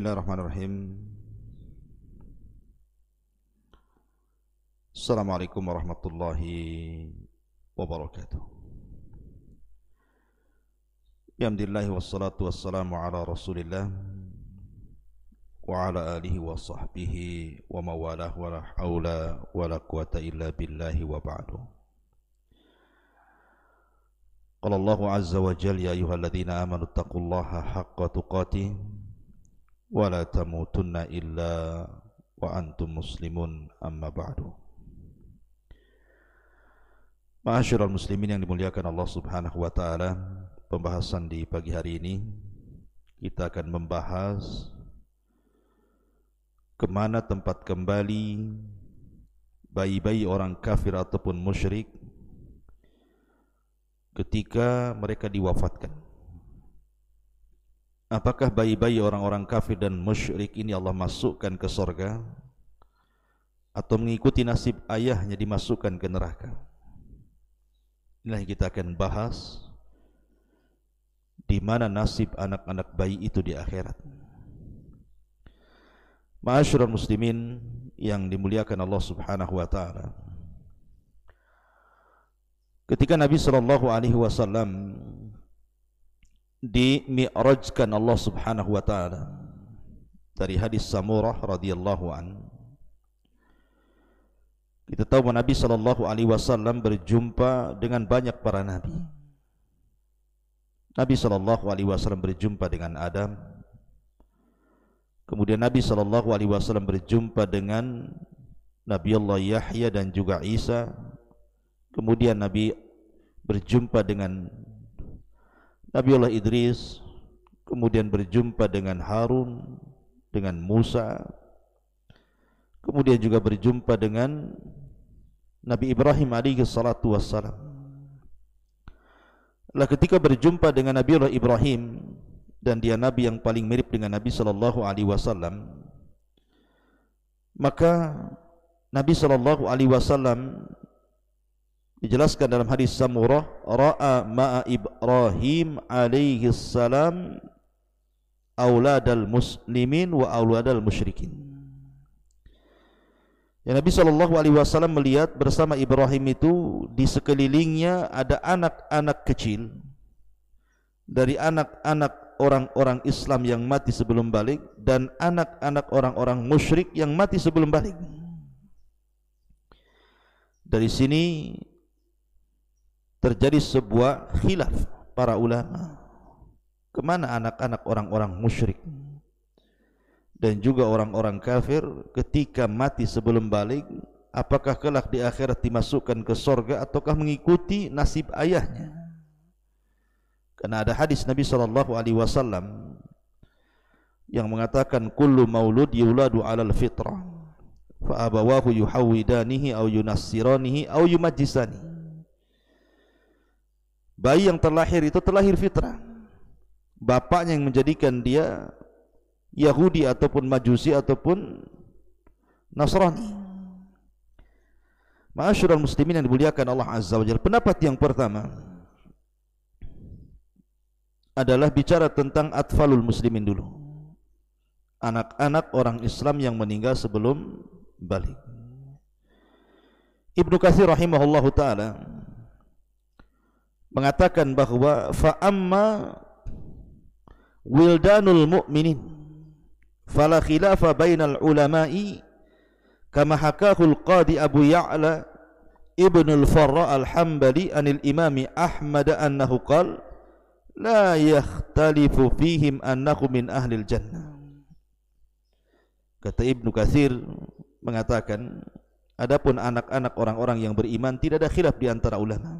Bismillahirrahmanirrahim Assalamualaikum warahmatullahi wabarakatuh Alhamdulillah wassalatu wassalamu ala rasulillah Wa ala alihi wa sahbihi wa mawalah wa la hawla wa la quwata illa billahi wa ba'du Qala Allah azza wa jal ya ayuhalladhina amanu taqullaha haqqa tuqatih ولا تموتن إلا وأنتم مسلمون أما بعد Ma'asyiral muslimin yang dimuliakan Allah Subhanahu wa taala, pembahasan di pagi hari ini kita akan membahas kemana tempat kembali bayi-bayi orang kafir ataupun musyrik ketika mereka diwafatkan. Apakah bayi-bayi orang-orang kafir dan musyrik ini Allah masukkan ke sorga? Atau mengikuti nasib ayahnya dimasukkan ke neraka? Inilah yang kita akan bahas. Di mana nasib anak-anak bayi itu di akhirat. Ma'asyurah muslimin yang dimuliakan Allah subhanahu wa ta'ala. Ketika Nabi sallallahu alaihi wasallam dimi'rajkan Allah Subhanahu wa taala. Dari hadis Samurah radhiyallahu an. Kita tahu bahwa Nabi sallallahu alaihi wasallam berjumpa dengan banyak para nabi. Nabi sallallahu alaihi wasallam berjumpa dengan Adam. Kemudian Nabi sallallahu alaihi wasallam berjumpa dengan Nabi Allah Yahya dan juga Isa. Kemudian Nabi berjumpa dengan Nabi Allah Idris kemudian berjumpa dengan Harun dengan Musa kemudian juga berjumpa dengan Nabi Ibrahim alaihi salatu wassalam. Lah ketika berjumpa dengan Nabi Allah Ibrahim dan dia nabi yang paling mirip dengan Nabi sallallahu alaihi wasallam maka Nabi sallallahu alaihi wasallam dijelaskan dalam hadis Samurah ra'a ma'a Ibrahim alaihi salam auladal muslimin wa auladal musyrikin Ya Nabi sallallahu alaihi wasallam melihat bersama Ibrahim itu di sekelilingnya ada anak-anak kecil dari anak-anak orang-orang Islam yang mati sebelum balik dan anak-anak orang-orang musyrik yang mati sebelum balik. Dari sini terjadi sebuah khilaf para ulama kemana anak-anak orang-orang musyrik dan juga orang-orang kafir ketika mati sebelum balik apakah kelak di akhirat dimasukkan ke sorga ataukah mengikuti nasib ayahnya? Karena ada hadis Nabi sallallahu alaihi wasallam yang mengatakan kullu maulud yuladu alal fitrah fa abawahu yuhawidanihi au yunassiranihi au yumajjisanihi bayi yang terlahir itu terlahir fitrah bapaknya yang menjadikan dia Yahudi ataupun Majusi ataupun Nasrani Ma'asyiral muslimin yang dimuliakan Allah Azza wa Jalla. Pendapat yang pertama adalah bicara tentang atfalul muslimin dulu. Anak-anak orang Islam yang meninggal sebelum balik. Ibnu Katsir rahimahullahu taala mengatakan bahawa fa amma wildanul mu'minin fala khilafa bainal ulama'i kama hakahu al-qadi Abu Ya'la Ibn al-Farra al-Hambali anil imam Ahmad annahu qal la yakhtalifu fihim annahu min ahli al-jannah kata Ibnu Katsir mengatakan adapun anak-anak orang-orang yang beriman tidak ada khilaf di antara ulama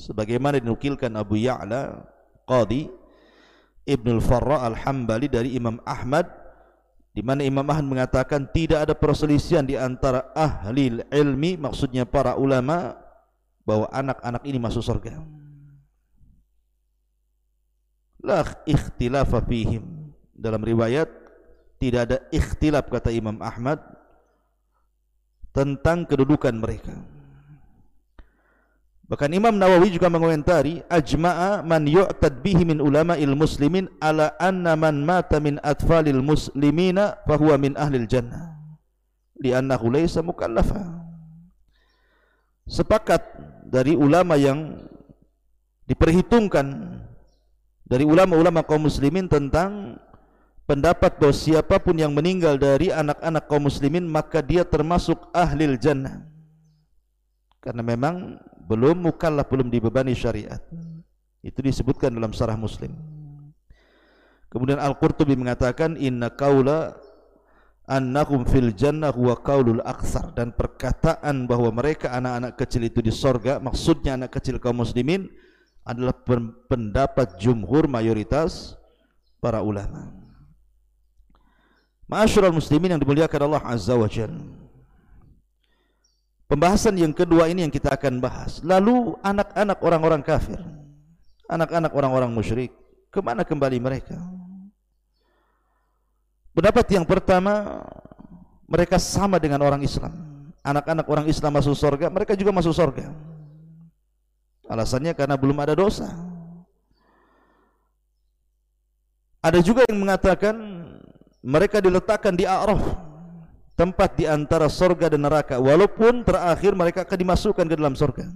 sebagaimana dinukilkan Abu Ya'la Qadi Ibnul Farra Al-Hambali dari Imam Ahmad di mana Imam Ahmad mengatakan tidak ada perselisihan di antara ahli ilmi maksudnya para ulama bahwa anak-anak ini masuk surga. La ikhtilafa fihim dalam riwayat tidak ada ikhtilaf kata Imam Ahmad tentang kedudukan mereka Bahkan Imam Nawawi juga mengomentari ajma'a man yu'tad bihi min ulama'il muslimin ala anna man mata min atfalil muslimina fahuwa min ahlil jannah. Li'annahu laysa mukallafa sepakat dari ulama yang diperhitungkan dari ulama-ulama kaum muslimin tentang pendapat bahawa siapapun yang meninggal dari anak-anak kaum muslimin maka dia termasuk ahlil jannah. Karena memang belum mukallaf belum dibebani syariat. Itu disebutkan dalam sarah muslim. Kemudian Al-Qurtubi mengatakan inna kaula annahum fil jannah huwa qaulul aksar. Dan perkataan bahwa mereka anak-anak kecil itu di sorga maksudnya anak kecil kaum muslimin adalah pendapat jumhur mayoritas para ulama. Ma'asyiral muslimin yang dimuliakan Allah Azza wa Jalla Pembahasan yang kedua ini yang kita akan bahas. Lalu anak-anak orang-orang kafir, anak-anak orang-orang musyrik, kemana kembali mereka? Pendapat yang pertama, mereka sama dengan orang Islam. Anak-anak orang Islam masuk surga, mereka juga masuk surga. Alasannya karena belum ada dosa. Ada juga yang mengatakan mereka diletakkan di A'raf, tempat di antara surga dan neraka. Walaupun terakhir mereka akan dimasukkan ke dalam surga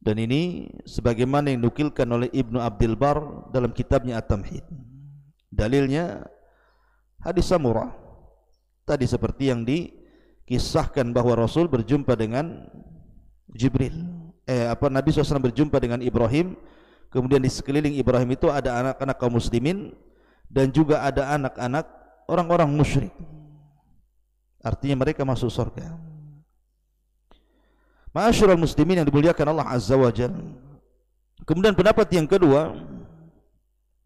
dan ini sebagaimana yang nukilkan oleh Ibnu Abdul Bar dalam kitabnya At-Tamhid. Dalilnya hadis Samurah. Tadi seperti yang dikisahkan bahawa Rasul berjumpa dengan Jibril. Eh apa Nabi SAW berjumpa dengan Ibrahim. Kemudian di sekeliling Ibrahim itu ada anak-anak kaum muslimin dan juga ada anak-anak orang-orang musyrik. Artinya mereka masuk surga. Ma'asyiral muslimin yang dimuliakan Allah Azza wa Jalla. Kemudian pendapat yang kedua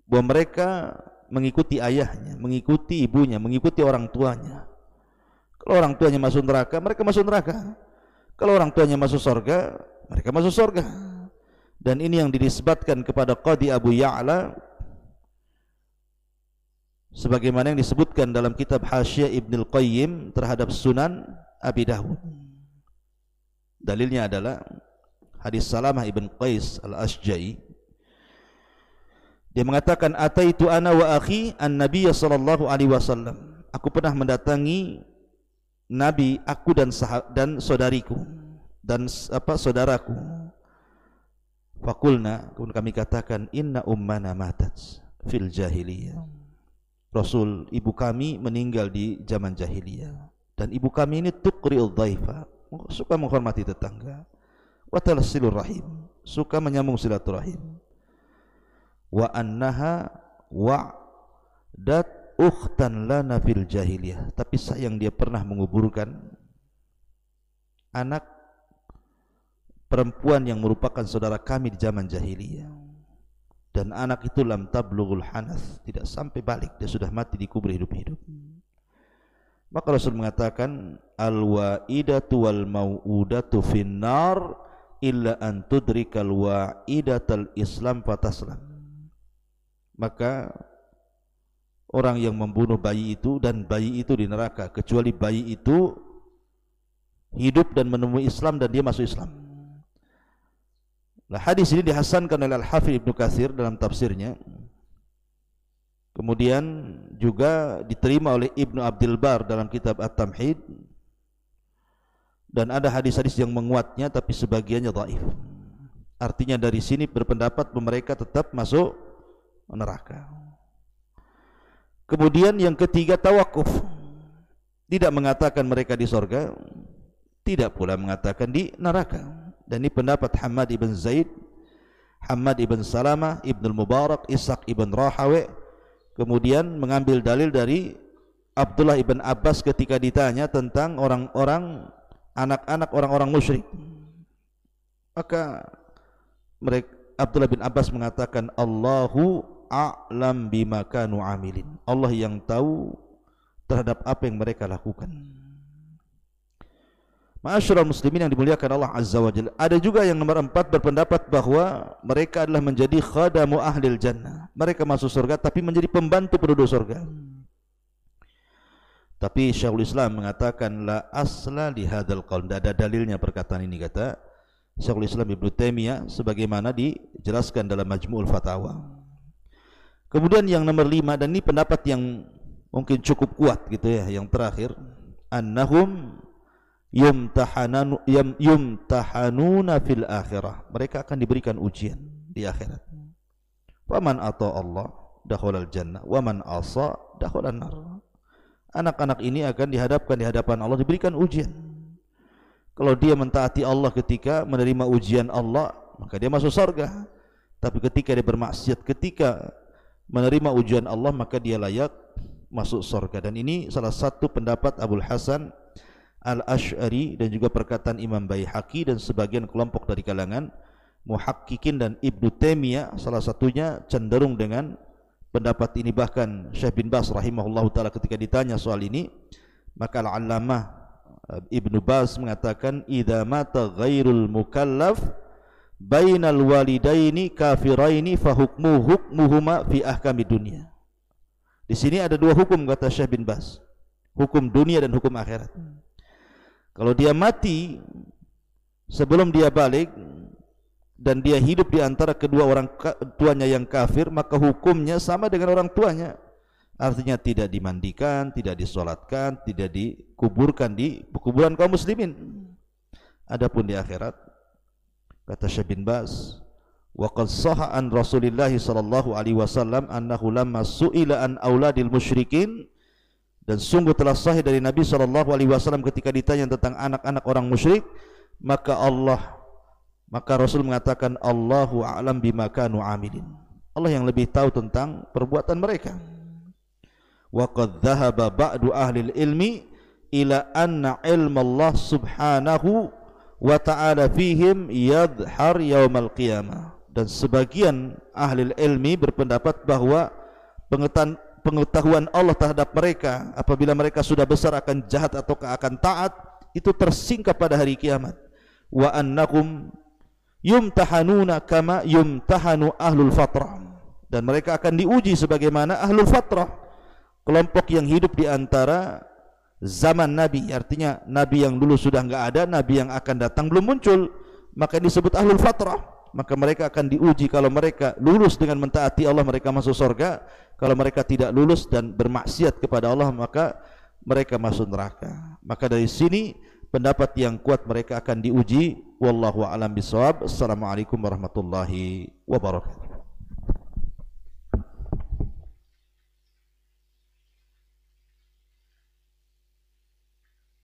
bahwa mereka mengikuti ayahnya, mengikuti ibunya, mengikuti orang tuanya. Kalau orang tuanya masuk neraka, mereka masuk neraka. Kalau orang tuanya masuk surga, mereka masuk surga. Dan ini yang dinisbatkan kepada Qadi Abu Ya'la sebagaimana yang disebutkan dalam kitab Hasyiah Ibn Al-Qayyim terhadap Sunan Abi Dawud. Dalilnya adalah hadis Salamah Ibn Qais Al-Asjai. Dia mengatakan ataitu ana wa akhi an-nabiy sallallahu alaihi wasallam. Aku pernah mendatangi nabi aku dan dan saudariku dan apa saudaraku. Fakulna kemudian kami katakan inna ummana matat fil jahiliyah. Rasul ibu kami meninggal di zaman jahiliyah. Dan ibu kami ini tuqri'ul dhaifa. Suka menghormati tetangga. Wa talsilur rahim. Suka menyambung silaturahim. Wa annaha wa dat ukhtan lana fil jahiliyah. Tapi sayang dia pernah menguburkan anak perempuan yang merupakan saudara kami di zaman jahiliyah dan anak itu lam tablughul hanas tidak sampai balik dia sudah mati dikubur hidup-hidup maka Rasul mengatakan al waidatu wal mauudatu finnar illa an tudrikal waidatal islam fataslam. Maka orang yang membunuh bayi itu dan bayi itu di neraka kecuali bayi itu hidup dan menemui Islam dan dia masuk Islam Nah, hadis ini dihasankan oleh Al-Hafidh Ibn Kathir dalam tafsirnya. Kemudian juga diterima oleh Ibn Abdul Bar dalam kitab At-Tamhid. Dan ada hadis-hadis yang menguatnya tapi sebagiannya dhaif. Artinya dari sini berpendapat mereka tetap masuk neraka. Kemudian yang ketiga tawakuf. Tidak mengatakan mereka di sorga. Tidak pula mengatakan di neraka dan ini pendapat Hamad ibn Zaid Hamad ibn Salamah ibn Mubarak Ishaq ibn Rahawi. Kemudian mengambil dalil dari Abdullah ibn Abbas ketika ditanya tentang orang-orang anak-anak orang-orang musyrik. Maka mereka Abdullah bin Abbas mengatakan Allahu a'lam bima kanu amilin. Allah yang tahu terhadap apa yang mereka lakukan Ma'asyiral muslimin yang dimuliakan Allah Azza wa Jalla. Ada juga yang nomor empat berpendapat bahawa mereka adalah menjadi khadamu ahlil jannah. Mereka masuk surga tapi menjadi pembantu penduduk surga. Tapi Syekhul Islam mengatakan la asla li hadzal qaul. Ada dalilnya perkataan ini kata Syekhul Islam Ibn Taimiyah sebagaimana dijelaskan dalam Majmu'ul Fatawa. Kemudian yang nomor lima dan ini pendapat yang mungkin cukup kuat gitu ya yang terakhir annahum yum, yumtahanuna fil akhirah. Mereka akan diberikan ujian di akhirat. Wa man ata Allah dakhala al jannah wa man asa dakhala nar. Anak-anak ini akan dihadapkan di hadapan Allah diberikan ujian. Kalau dia mentaati Allah ketika menerima ujian Allah, maka dia masuk surga. Tapi ketika dia bermaksiat, ketika menerima ujian Allah, maka dia layak masuk surga. Dan ini salah satu pendapat Abu Hasan Al-Ash'ari dan juga perkataan Imam Bayhaqi dan sebagian kelompok dari kalangan Muhakkikin dan Ibnu Taimiyah salah satunya cenderung dengan pendapat ini bahkan Syekh bin Bas rahimahullahu taala ketika ditanya soal ini maka al-allamah Ibnu Bas mengatakan idza mata ghairul mukallaf bainal walidaini kafiraini fa hukmu hukmuhuma fi ahkami dunia. Di sini ada dua hukum kata Syekh bin Bas. Hukum dunia dan hukum akhirat. Kalau dia mati sebelum dia balik dan dia hidup di antara kedua orang tuanya yang kafir, maka hukumnya sama dengan orang tuanya. Artinya tidak dimandikan, tidak disolatkan, tidak dikuburkan di kuburan kaum muslimin. Adapun di akhirat, kata Syekh bin Baz, wa qad sahha an Rasulillah sallallahu alaihi wasallam annahu lamma su'ila an auladil musyrikin dan sungguh telah sahih dari Nabi sallallahu alaihi wasallam ketika ditanya tentang anak-anak orang musyrik, maka Allah maka Rasul mengatakan Allahu a'lam bima kanu amilin. Allah yang lebih tahu tentang perbuatan mereka wa qad dhahaba ba'du ahli ilmi ila anna ilma Allah subhanahu wa ta'ala fihim yadhhar yaumal qiyamah dan sebagian ahli ilmi berpendapat bahawa pengetahuan pengetahuan Allah terhadap mereka apabila mereka sudah besar akan jahat atau akan taat itu tersingkap pada hari kiamat. Wa annakum yumtahanuna kama yumtahanu ahlul fatrah. Dan mereka akan diuji sebagaimana ahlul fatrah kelompok yang hidup di antara zaman Nabi. Artinya Nabi yang dulu sudah enggak ada Nabi yang akan datang belum muncul maka disebut ahlul fatrah maka mereka akan diuji kalau mereka lulus dengan mentaati Allah mereka masuk surga kalau mereka tidak lulus dan bermaksiat kepada Allah maka mereka masuk neraka. Maka dari sini pendapat yang kuat mereka akan diuji. Wallahu alam bisawab assalamualaikum warahmatullahi wabarakatuh